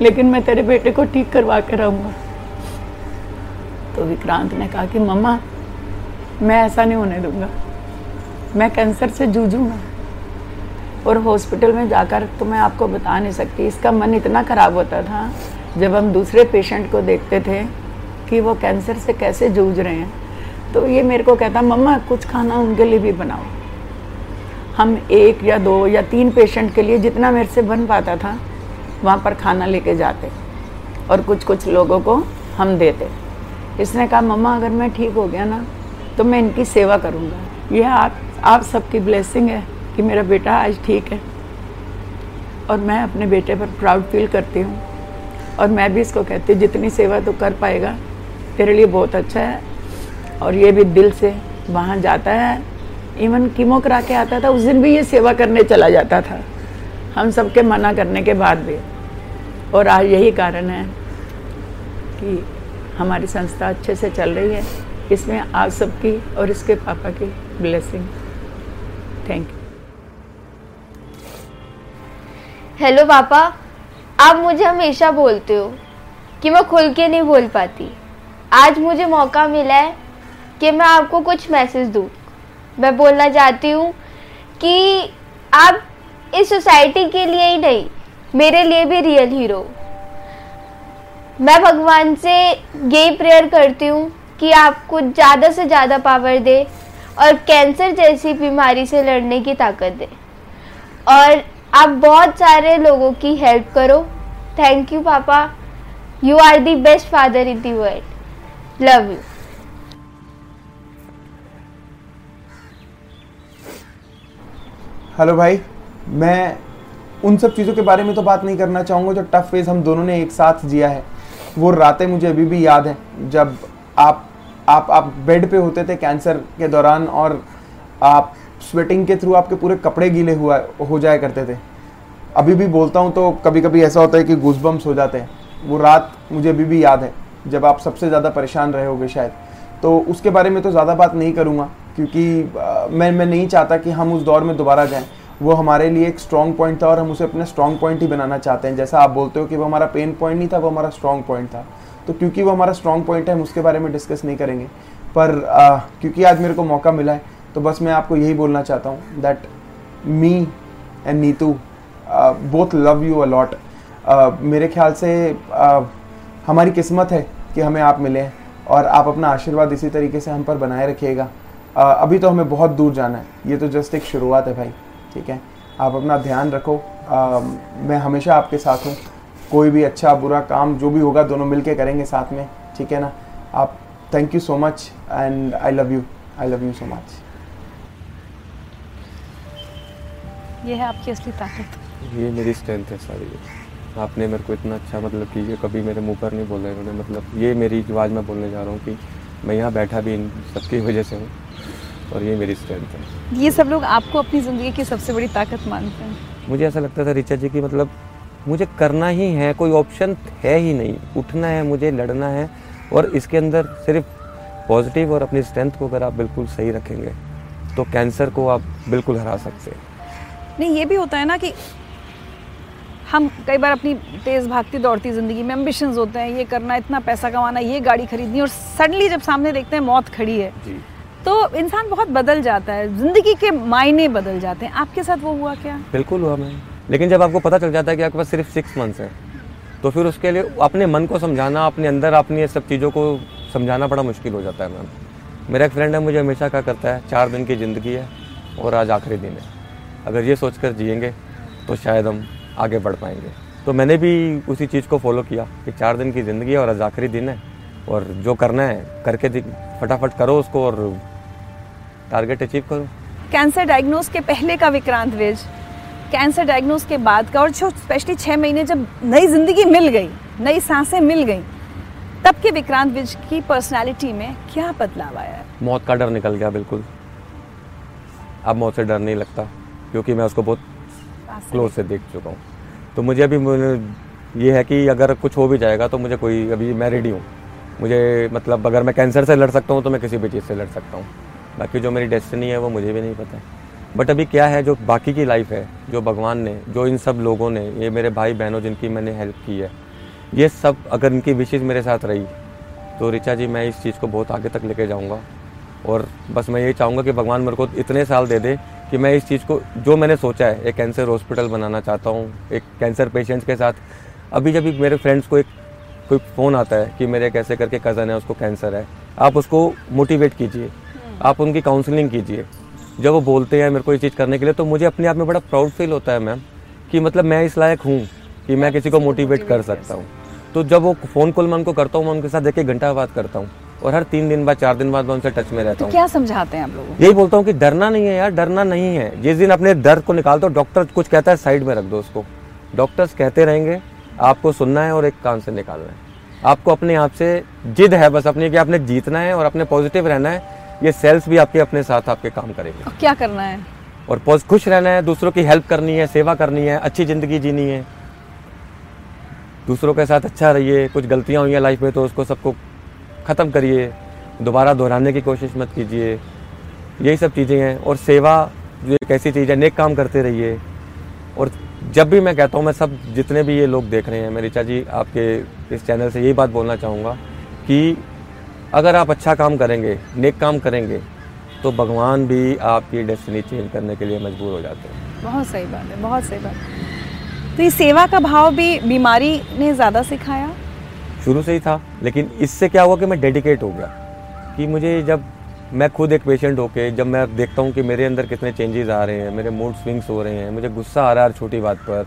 लेकिन मैं तेरे बेटे को ठीक करवा के रहूँगा। तो विक्रांत ने कहा कि, मम्मा, मैं ऐसा नहीं होने दूँगा। मैं कैंसर से जूझूँगा और हॉस्पिटल में जाकर तो मैं आपको बता नहीं सकती। इसका मन इतना ख़राब होता था, जब हम दूसरे पेशेंट को देखते थे कि वो कैंसर से कैसे जूझ रहे हैं तो ये मेरे को कहता, मम्मा, कुछ खाना उनके लिए भी बनाओ। हम एक या दो या तीन पेशेंट के लिए जितना मेरे से बन पाता था, वहाँ पर खाना लेके जाते और कुछ कुछ लोगों को हम देते। इसने कहा, मम्मा, अगर मैं ठीक हो गया ना तो मैं इनकी सेवा करूँगा। यह आप आप सबकी ब्लेसिंग है कि मेरा बेटा आज ठीक है। और मैं अपने बेटे पर प्राउड फील करती हूँ। और मैं भी इसको कहती हूँ, जितनी सेवा तो कर पाएगा, तेरे लिए बहुत अच्छा है। और ये भी दिल से वहाँ जाता है। इवन कीमो करा के आता था, उस दिन भी ये सेवा करने चला जाता था। हम सबके मना करने के बाद भी। और आज यही कारण है कि हमारी संस्था अच्छे से चल रही है। इसमें आप सबकी और इसके पापा की ब्लेसिंग थैंक यू हेलो पापा। आप मुझे हमेशा बोलते हो कि मैं खुल के नहीं बोल पाती। आज मुझे मौका मिला है कि मैं आपको कुछ मैसेज दूँ। मैं बोलना चाहती हूँ कि आप इस सोसाइटी के लिए ही नहीं, मेरे लिए भी रियल हीरो मैं भगवान से यही प्रेयर करती हूँ कि आपको ज़्यादा से ज़्यादा पावर दे और कैंसर जैसी बीमारी से लड़ने की ताकत दे। और आप बहुत सारे लोगों की हेल्प करो। थैंक यू पापा। You are the best father in the world love you hello भाई। मैं उन सब चीज़ों के बारे में तो बात नहीं करना चाहूँगा जो टफ फ़ेज़ हम दोनों ने एक साथ जिया है। वो रातें मुझे अभी भी याद हैं जब आप आप आप बेड पे होते थे कैंसर के दौरान और आप स्वेटिंग के थ्रू आपके पूरे कपड़े गीले हुआ हो जाया करते थे। अभी भी बोलता हूँ तो कभी कभी ऐसा होता है कि गुजबम्स हो जाते हैं। वो रात मुझे अभी भी याद है जब आप सबसे ज़्यादा परेशान रहे होगे शायद। तो उसके बारे में तो ज़्यादा बात नहीं करूँगा क्योंकि आ, मैं मैं नहीं चाहता कि हम उस दौर में दोबारा जाएँ। वो हमारे लिए एक स्ट्रॉन्ग पॉइंट था और हम उसे अपना स्ट्रॉन्ग पॉइंट ही बनाना चाहते हैं। जैसा आप बोलते हो कि वो हमारा पेन पॉइंट नहीं था वो हमारा स्ट्रॉन्ग पॉइंट था। तो क्योंकि वो हमारा स्ट्रॉन्ग पॉइंट है हम उसके बारे में डिस्कस नहीं करेंगे। पर आ, क्योंकि आज मेरे को मौका मिला है तो बस मैं आपको यही बोलना चाहता हूँ that me and Neetu both love you a lot मेरे ख्याल से uh, हमारी किस्मत है कि हमें आप मिले और आप अपना आशीर्वाद इसी तरीके से हम पर बनाए रखिएगा। uh, अभी तो हमें बहुत दूर जाना है। ये तो जस्ट एक शुरुआत है भाई। ठीक है? आप अपना ध्यान रखो। uh, मैं हमेशा आपके साथ हूँ। कोई भी अच्छा बुरा काम जो भी होगा दोनों मिलके करेंगे साथ में। ठीक है ना? आप thank you so much and I love you I love you so much ये है आपकी असली ताकत। ये मेरी स्ट्रेंथ है सारी। आपने मेरे को इतना अच्छा मतलब कि ये कभी मेरे मुँह पर नहीं बोला इन्होंने। मतलब ये मेरी जो आज मैं बोलने जा रहा हूँ कि मैं यहाँ बैठा भी इन सबकी वजह से हूँ। और ये मेरी स्ट्रेंथ है। ये सब लोग आपको अपनी ज़िंदगी की सबसे बड़ी ताकत मानते हैं। मुझे ऐसा लगता था रिचा जी की मतलब मुझे करना ही है कोई ऑप्शन है ही नहीं। उठना है मुझे लड़ना है और इसके अंदर सिर्फ़ पॉजिटिव और अपनी स्ट्रेंथ को अगर आप बिल्कुल सही रखेंगे तो कैंसर को आप बिल्कुल हरा सकते हैं। नहीं ये भी होता है ना कि हम कई बार अपनी तेज़ भागती दौड़ती ज़िंदगी में एम्बिशंस होते हैं ये करना इतना पैसा कमाना ये गाड़ी खरीदनी और सडनली जब सामने देखते हैं मौत खड़ी है। जी। तो इंसान बहुत बदल जाता है, ज़िंदगी के मायने बदल जाते हैं। आपके साथ वो हुआ क्या? बिल्कुल हुआ मैम लेकिन जब आपको पता चल जाता है कि आपके पास सिर्फ़ सिक्स मंथ्स है तो फिर उसके लिए अपने मन को समझाना, अपने अंदर अपनी सब चीज़ों को समझाना बड़ा मुश्किल हो जाता है मैम। मेरा एक फ्रेंड है, मुझे हमेशा क्या करता है, चार दिन की ज़िंदगी है और आज आखिरी दिन है। अगर ये सोच कर जिएँगे तो शायद हम आगे बढ़ पाएँगे। तो मैंने भी उसी चीज़ को फॉलो किया कि चार दिन की ज़िंदगी है और आज आखिरी दिन है और जो करना है, करके फटाफट करो उसको और टारगेट अचीव करो? कैंसर डायग्नोस के पहले का विक्रांत विज। कैंसर डायग्नोस के बाद का और जो स्पेशली छः महीने जब नई ज़िंदगी मिल गई नई साँसें मिल गई तब के विक्रांत विज की पर्सनालिटी में क्या बदलाव आया? है मौत का डर निकल गया बिल्कुल। अब मौत से डर नहीं लगता क्योंकि मैं उसको बहुत क्लोज से देख चुका हूँ। तो मुझे अभी ये है कि अगर कुछ हो भी जाएगा तो मुझे कोई अभी मैं रेडी हूँ। मुझे मतलब अगर मैं कैंसर से लड़ सकता हूँ तो मैं किसी भी चीज़ से लड़ सकता हूँ। बाकी जो मेरी डेस्टिनी है, वो मुझे भी नहीं पता। बट अभी क्या है, जो बाकी की लाइफ है, जो भगवान ने, जो इन सब लोगों ने, ये मेरे भाई बहनों जिनकी मैंने हेल्प की है, ये सब अगर इनकी विशेष मेरे साथ रही तो रिचा जी, मैं इस चीज़ को बहुत आगे तक लेके जाऊँगा। और बस मैं ये चाहूँगा कि भगवान मेरे को इतने साल दे दे कि मैं इस चीज़ को, जो मैंने सोचा है, एक कैंसर हॉस्पिटल बनाना चाहता हूँ, एक कैंसर पेशेंट्स के साथ। अभी जब भी मेरे फ्रेंड्स को एक, कोई फ़ोन आता है कि मेरे कैसे करके कज़न है, उसको कैंसर है, आप उसको मोटिवेट कीजिए। आप उनकी काउंसलिंग कीजिए। जब वो बोलते हैं मेरे को ये चीज़ करने के लिए तो मुझे अपने आप में बड़ा प्राउड फील होता है मैम कि मतलब मैं इस लायक हूँ कि मैं किसी को मोटिवेट कर सकता हूँ। तो जब वो फ़ोन कॉल मैं उनको करता हूँ मैं उनके साथ एक एक घंटा बात करता हूँ और हर तीन दिन बाद चार दिन बाद मैं उनसे टच में रहता तो हूँ। क्या समझाते हैं आप लोगों यही बोलता हूँ कि डरना नहीं है यार डरना नहीं है। जिस दिन अपने दर्द को निकाल दो डॉक्टर कुछ कहता है साइड में रख दो उसको। डॉक्टर्स कहते रहेंगे आपको सुनना है और एक कान से निकालना है। आपको अपने आप से जिद है बस अपनी कि आपने जीतना है और अपने पॉजिटिव रहना है ये सेल्स भी आपके अपने साथ आपके काम करेंगे। क्या करना है? और खुश रहना है दूसरों की हेल्प करनी है सेवा करनी है अच्छी ज़िंदगी जीनी है। दूसरों के साथ अच्छा रहिए कुछ गलतियाँ हुई हैं लाइफ में तो उसको सबको ख़त्म करिए दोबारा दोहराने की कोशिश मत कीजिए। यही सब चीज़ें हैं और सेवा जो एक ऐसी चीज़ है नेक काम करते रहिए। और जब भी मैं कहता हूँ मैं सब जितने भी ये लोग देख रहे हैं मैं रिचा जी आपके इस चैनल से यही बात बोलना चाहूँगा कि अगर आप अच्छा काम करेंगे नेक काम करेंगे तो भगवान भी आपकी डेस्टिनी चेंज करने के लिए मजबूर हो जाते हैं। बहुत सही बात है बहुत सही बात। तो ये सेवा का भाव भी बीमारी ने ज़्यादा सिखाया? शुरू से ही था लेकिन इससे क्या हुआ कि मैं डेडिकेट हो गया। कि मुझे जब मैं खुद एक पेशेंट होके जब मैं देखता हूँ कि मेरे अंदर कितने चेंजेस आ रहे हैं मेरे मूड स्विंग्स हो रहे हैं मुझे गुस्सा आ रहा है हर छोटी बात पर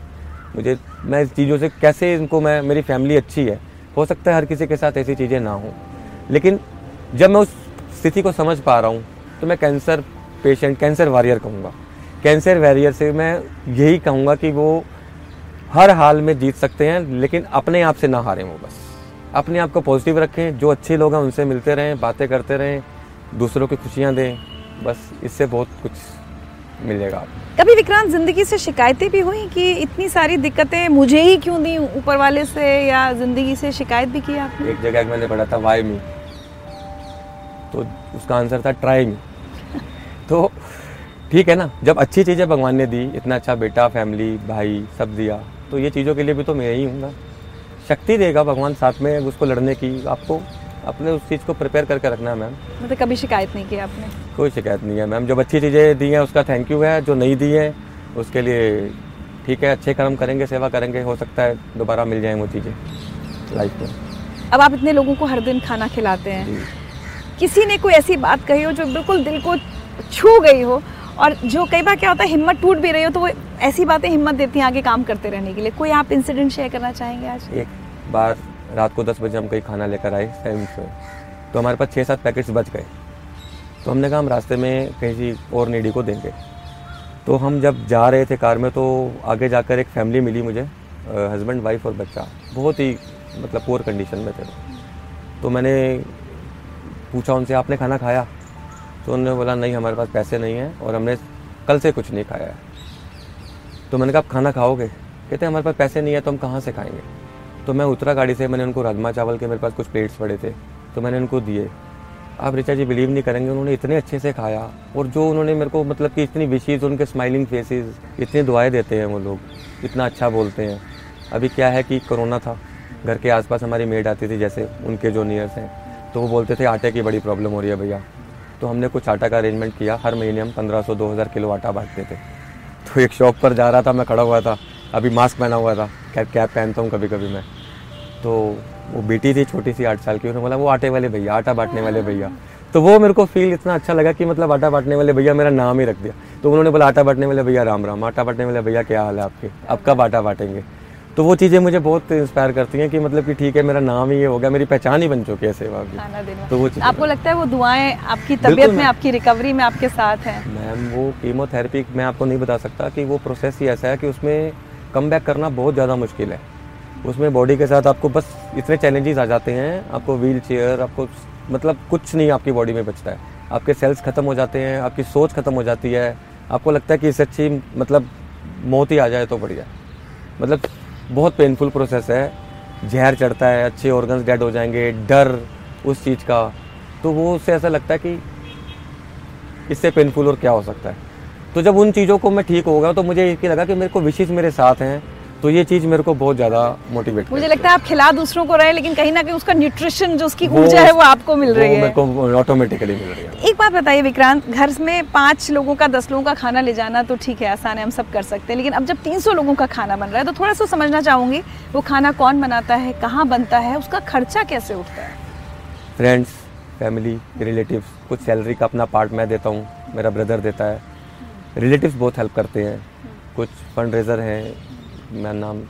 मुझे मैं इस चीज़ों से कैसे इनको मैं मेरी फैमिली अच्छी है? हो सकता है हर किसी के साथ ऐसी चीज़ें ना हों। लेकिन जब मैं उस स्थिति को समझ पा रहा हूँ तो मैं कैंसर पेशेंट कैंसर वॉरियर कहूँगा। कैंसर वॉरियर से मैं यही कहूँगा कि वो हर हाल में जीत सकते हैं लेकिन अपने आप से ना हारें वो बस। अपने आप को पॉजिटिव रखें जो अच्छे लोग हैं उनसे मिलते रहें बातें करते रहें दूसरों की खुशियाँ दें बस इससे बहुत कुछ मिलेगा। कभी विक्रांत ज़िंदगी से शिकायतें भी हुई कि इतनी सारी दिक्कतें मुझे ही क्यों दी ऊपर वाले से या ज़िंदगी से शिकायत भी की आपने? एक जगह मैंने पढ़ा था वाई मी। तो उसका आंसर था ट्राई मी। तो ठीक है ना जब अच्छी चीज़ें भगवान ने दी इतना अच्छा बेटा फैमिली भाई सब दिया तो ये चीज़ों के लिए भी तो मैं ही हूँ शक्ति देगा भगवान साथ में उसको लड़ने की आपको अपने उस चीज़ को प्रिपेयर करके रखना है मैम मतलब कभी शिकायत नहीं की आपने? कोई शिकायत नहीं है मैम जब अच्छी चीज़ें दी हैं उसका थैंक यू है जो नहीं दी है उसके लिए ठीक है अच्छे कर्म करेंगे सेवा करेंगे हो सकता है दोबारा मिल जाए वो चीज़ें लाइफ में। अब आप इतने लोगों को हर दिन खाना खिलाते हैं। किसी ने कोई ऐसी बात कही हो जो बिल्कुल दिल को छू गई हो? और जो कई बार क्या होता है, हिम्मत टूट भी रही हो तो वो ऐसी बातें हिम्मत देती हैं आगे काम करते रहने के लिए। कोई आप इंसिडेंट शेयर करना चाहेंगे आज? एक बार रात को दस बजे हम कहीं खाना लेकर आए सैम्स में तो हमारे पास छः सात पैकेट्स बच गए। तो हमने कहा, हम रास्ते में कहीं और नेडी को देंगे। तो हम जब जा रहे थे कार में तो आगे जाकर एक फैमिली मिली मुझे हस्बैंड वाइफ और बच्चा। बहुत ही मतलब पुअर कंडीशन में थे। तो मैंने पूछा उनसे, आपने खाना खाया? तो उन्होंने बोला, नहीं, हमारे पास पैसे नहीं हैं और हमने कल से कुछ नहीं खाया है। तो मैंने कहा, आप खाना खाओगे? कहते हमारे पास पैसे नहीं है तो हम कहाँ से खाएँगे? तो मैं उतरा गाड़ी से, मैंने उनको राजमा चावल के मेरे पास कुछ प्लेट्स पड़े थे तो मैंने उनको दिए। आप रिचा जी बिलीव नहीं करेंगे, उन्होंने इतने अच्छे से खाया और जो उन्होंने मेरे को मतलब कि इतनी विशेष उनके स्माइलिंग फेसेस इतनी दुआएँ देते हैं वो लोग, इतना अच्छा बोलते हैं। अभी क्या है कि कोरोना था, घर के आसपास हमारी मेड आती थी, जैसे उनके जो नियर्स हैं। तो वो बोलते थे, आटे की बड़ी प्रॉब्लम हो रही है भैया। तो हमने कुछ आटा का अरेंजमेंट किया। हर महीने हम पंद्रह सौ, दो हज़ार किलो आटा बांटते थे। तो एक शॉप पर जा रहा था, मैं खड़ा हुआ था। अभी मास्क पहना हुआ था। कैप कैप पहनता हूँ कभी कभी मैं। तो वो बेटी थी, छोटी सी, आठ साल की। उन्होंने बोला, वो आटे वाले भैया, आटा बांटने वाले भैया। तो वो मेरे को फील इतना अच्छा लगा कि मतलब आटा बांटने वाले भैया मेरा नाम ही रख दिया। तो उन्होंने बोला, आटा बांटने वाले भैया, राम राम। आटा बांटने वाले भैया, क्या हाल है आपके? अब कब आटा बांटेंगे? तो वो चीज़ें मुझे बहुत इंस्पायर करती हैं कि मतलब कि ठीक है मेरा नाम ही ये हो गया मेरी पहचान ही बन चुकी है सेवा की। तो वो चीज़ें आपको लगता है वो दुआएँ आपकी तबीयत में आपकी रिकवरी में आपके साथ हैं? मैम वो कीमोथेरेपी मैं आपको नहीं बता सकता कि वो प्रोसेस ही ऐसा है कि उसमें कम बैक करना बहुत ज़्यादा मुश्किल है। उसमें बॉडी के साथ आपको बस इतने चैलेंजेस आ जाते हैं आपको व्हील चेयर आपको मतलब कुछ नहीं आपकी बॉडी में बचता है। आपके सेल्स ख़त्म हो जाते हैं आपकी सोच ख़त्म हो जाती है। आपको लगता है कि इससे अच्छी मतलब मौत ही आ जाए तो बढ़िया। मतलब बहुत पेनफुल प्रोसेस है। जहर चढ़ता है, अच्छे ऑर्गन्स डेड हो जाएँगे, डर, उस चीज़ का। तो वो उससे ऐसा लगता है कि इससे पेनफुल और क्या हो सकता है? तो जब उन चीज़ों को मैं ठीक हो गया तो मुझे ये लगा कि मेरे को विशेष मेरे साथ हैं। तो ये चीज़ मेरे को बहुत ज़्यादा मोटिवेट मुझे लगता है। आप खिला दूसरों को रहे लेकिन कहीं ना कहीं उसका न्यूट्रिशन जो उसकी ऊर्जा है वो आपको मिल रही है। ऑटोमेटिकली मिल रही है। एक बात बताइए विक्रांत घर में पाँच लोगों का दस लोगों का खाना ले जाना तो ठीक है आसान है हम सब कर सकते हैं लेकिन अब जब तीन सौ लोगों का खाना बन रहा है तो थोड़ा सा समझना चाहूँगी वो खाना कौन बनाता है कहाँ बनता है उसका खर्चा कैसे उठता है? फ्रेंड्स फैमिली रिलेटिव्स कुछ सैलरी का अपना पार्ट मैं देता हूँ मेरा ब्रदर देता है। रिलेटिव्स बहुत हेल्प करते हैं। कुछ फंड रेजर हैं मैं नाम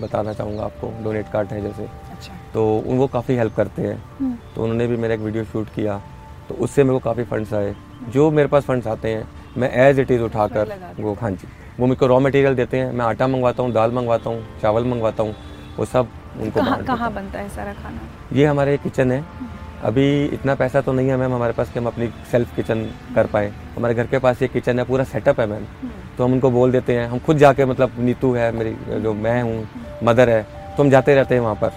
बताना चाहूँगा आपको डोनेट कार्ड है जैसे। अच्छा। तो उन वो काफ़ी हेल्प करते हैं। तो उन्होंने भी मेरा एक वीडियो शूट किया। तो उससे मेरे को काफ़ी फंड्स आए। जो मेरे पास फंड्स आते हैं मैं एज इट इज़ उठाकर वो हाँ जी वो मेरे को रॉ मटेरियल देते हैं। मैं आटा मंगवाता हूँ दाल मंगवाता हूँ चावल मंगवाता हूँ वो सब उनको कहाँ। कहाँ बनता है सारा खाना? ये हमारे किचन है। अभी इतना पैसा तो नहीं है मैम हमारे पास कि हम अपनी सेल्फ किचन कर पाए। हमारे घर के पास ये किचन है पूरा सेटअप है मैम। तो हम उनको बोल देते हैं हम खुद जाके मतलब नीतू है मेरी जो मैं हूँ मदर है तो हम जाते रहते हैं वहाँ पर।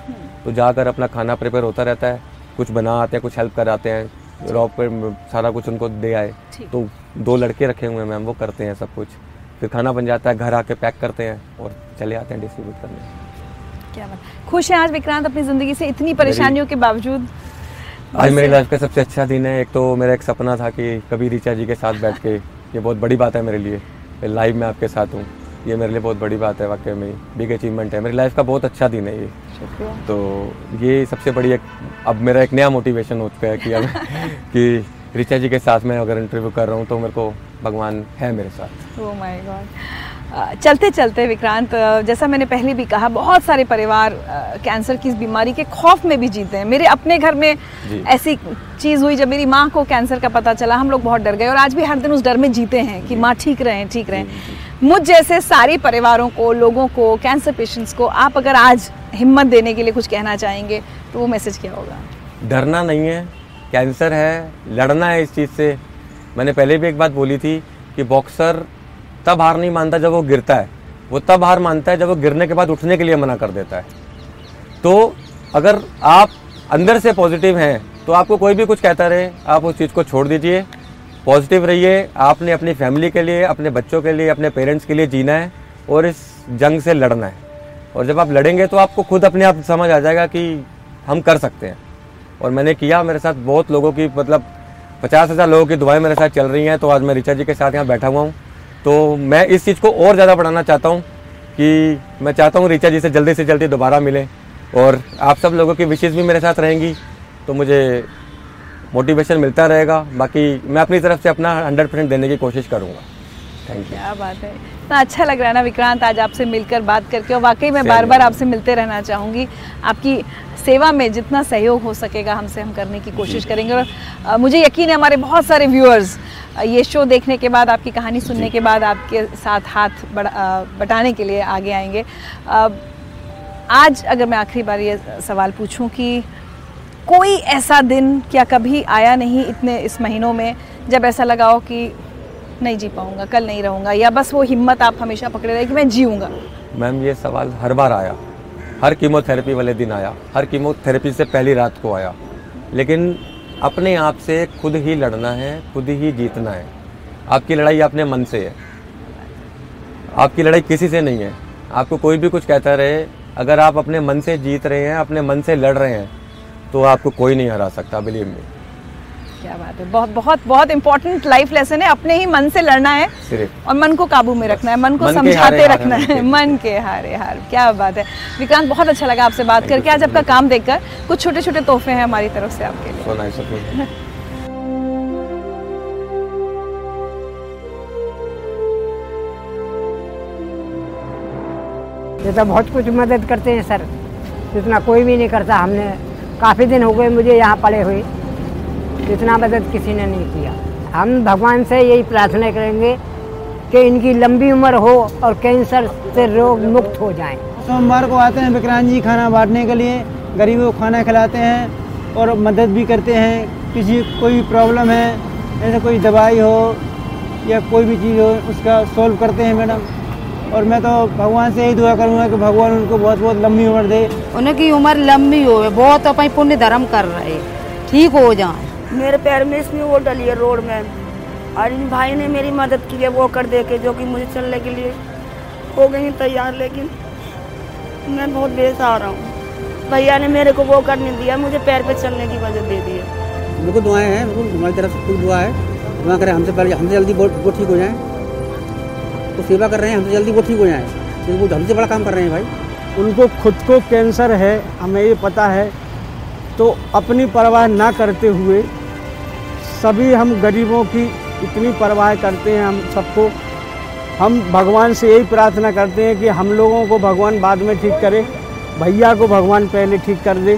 तो जाकर अपना खाना प्रिपेयर होता रहता है कुछ बना आते हैं कुछ हेल्प कर आते हैं रॉ पे सारा कुछ उनको दे आए। तो दो लड़के रखे हुए हैं मैम वो करते हैं सब कुछ। फिर खाना बन जाता है घर आके पैक करते हैं और चले आते हैं डिस्ट्रीब्यूट करने। क्या बात। खुश हैं आज विक्रांत अपनी ज़िंदगी से इतनी परेशानियों के बावजूद? आज मेरी लाइफ का सबसे अच्छा दिन है एक तो मेरा एक सपना था कि कभी रिचा जी के साथ बैठ के ये बहुत बड़ी बात है मेरे लिए। लाइव में आपके साथ हूँ। ये मेरे लिए बहुत बड़ी बात है वाकई में। बिग अचीवमेंट है। मेरी लाइफ का बहुत अच्छा दिन है ये। शुक्रिया। तो ये सबसे बड़ी एक अब मेरा एक नया मोटिवेशन हो चुका है कि अब कि ऋचा जी के साथ मैं अगर इंटरव्यू कर रहा हूँ तो मेरे को भगवान है मेरे साथ। ओह माय गॉड चलते चलते विक्रांत जैसा मैंने पहले भी कहा बहुत सारे परिवार कैंसर की इस बीमारी के खौफ में भी जीते हैं। मेरे अपने घर में ऐसी चीज़ हुई जब मेरी माँ को कैंसर का पता चला हम लोग बहुत डर गए और आज भी हर दिन उस डर में जीते हैं कि माँ ठीक रहें ठीक रहें। मुझ जैसे सारे परिवारों को लोगों को कैंसर पेशेंट्स को आप अगर आज हिम्मत देने के लिए कुछ कहना चाहेंगे तो वो मैसेज क्या होगा? डरना नहीं है कैंसर है लड़ना है इस चीज़ से। मैंने पहले भी एक बात बोली थी कि बॉक्सर तब हार नहीं मानता जब वो गिरता है। वो तब हार मानता है जब वो गिरने के बाद उठने के लिए मना कर देता है। तो अगर आप अंदर से पॉजिटिव हैं तो आपको कोई भी कुछ कहता रहे, आप उस चीज़ को छोड़ दीजिए। पॉजिटिव रहिए, आपने अपनी फैमिली के लिए, अपने बच्चों के लिए, अपने पेरेंट्स के लिए जीना है और इस जंग से लड़ना है। और जब आप लड़ेंगे तो आपको खुद अपने आप समझ आ जाएगा कि हम कर सकते हैं। और मैंने किया, मेरे साथ बहुत लोगों की मतलब पचास हज़ार लोगों की दुआएँ मेरे साथ चल रही हैं तो आज मैं ऋचा जी के साथ यहाँ बैठा हुआ हूँ। तो मैं इस चीज़ को और ज़्यादा बढ़ाना चाहता हूँ कि मैं चाहता हूँ रिचा जी से जल्दी से जल्दी दोबारा मिले और आप सब लोगों की विशेष भी मेरे साथ रहेंगी तो मुझे मोटिवेशन मिलता रहेगा। बाकी मैं अपनी तरफ़ से अपना हंड्रेड परसेंट देने की कोशिश करूँगा। थैंक यू क्या बात है। इतना अच्छा लग रहा है ना विक्रांत आज आपसे मिलकर बात करके और वाकई मैं बार बार आपसे मिलते रहना चाहूँगी। आपकी सेवा में जितना सहयोग हो सकेगा हमसे हम करने की कोशिश करेंगे। और मुझे यकीन है हमारे बहुत सारे व्यूअर्स ये शो देखने के बाद आपकी कहानी सुनने के बाद आपके साथ हाथ बढ़ा बटाने के लिए आगे आएँगे। आज अगर मैं आखिरी बार ये सवाल पूछूँ कि कोई ऐसा दिन क्या कभी आया नहीं इतने इस महीनों में जब ऐसा लगा हो कि नहीं जी पाऊँगा, कल नहीं रहूँगा, या बस वो हिम्मत आप हमेशा पकड़े रहे कि मैं जीऊँगा। मैम, ये सवाल हर बार आया। हर कीमोथेरेपी वाले दिन आया। हर कीमोथेरेपी से पहली रात को आया। लेकिन अपने आप से खुद ही लड़ना है, खुद ही जीतना है। आपकी लड़ाई अपने मन से है। आपकी लड़ाई किसी से नहीं है। आपको कोई भी कुछ कहता रहे, अगर आप अपने मन से जीत रहे हैं, अपने मन से लड़ रहे हैं तो आपको कोई नहीं हरा सकता बिलीव मी क्या बात है। बहुत बहुत बहुत इंपॉर्टेंट लाइफ लेसन है। अपने ही मन से लड़ना है और मन को काबू में रखना है मन को समझाते रखना है। मन के हारे हार क्या बात है। विक्रांत बहुत अच्छा लगा आपसे बात करके। आज आपका काम देखकर कुछ छोटे छोटे तोहफे हैं हमारी तरफ़ से आपके लिए। ये तो बहुत कुछ मदद करते हैं सर। जितना कोई भी नहीं करता। हमने काफ़ी दिन हो गए मुझे यहाँ पड़े हुए। इतना मदद किसी ने नहीं किया। हम भगवान से यही प्रार्थना करेंगे कि इनकी लंबी उम्र हो और कैंसर से रोग मुक्त हो जाएँ। सोमवार को आते हैं विक्रांत जी खाना बांटने के लिए। गरीबों को खाना खिलाते हैं और मदद भी करते हैं। किसी कोई प्रॉब्लम है जैसे कोई दवाई हो या कोई भी चीज़ हो उसका सॉल्व करते हैं मैडम। और मैं तो भगवान से यही दुआ करूँगा कि भगवान उनको बहुत बहुत लंबी उम्र दे। उनकी उम्र लंबी हो बहुत अपन पुण्य धर्म कर रहे। ठीक हो जाए। मेरे पैर में इसमें वो डली है रोड में। और इन भाई ने मेरी मदद की है वो कर दे के जो कि मुझे चलने के लिए हो गई तैयार लेकिन मैं बहुत बेसहारा हूँ। भैया ने मेरे को वो करने दिया मुझे पैर पे चलने की वजह दे दी है। बिल्कुल दुआएँ हैं बिल्कुल हमारी तरफ़ से पूरी दुआ है। दुआ करें हमसे पहले हमसे जल्दी वो वो ठीक हो जाए। तो सेवा कर रहे हैं हमसे जल्दी वो ठीक हो जाए। क्योंकि वो हमसे बड़ा काम कर रहे हैं भाई। उनको खुद को कैंसर है हमें ये पता है। तो अपनी परवाह ना करते हुए सभी हम गरीबों की इतनी परवाह करते हैं हम सबको। हम भगवान से यही प्रार्थना करते हैं कि हम लोगों को भगवान बाद में ठीक करे, भैया को भगवान पहले ठीक कर दे।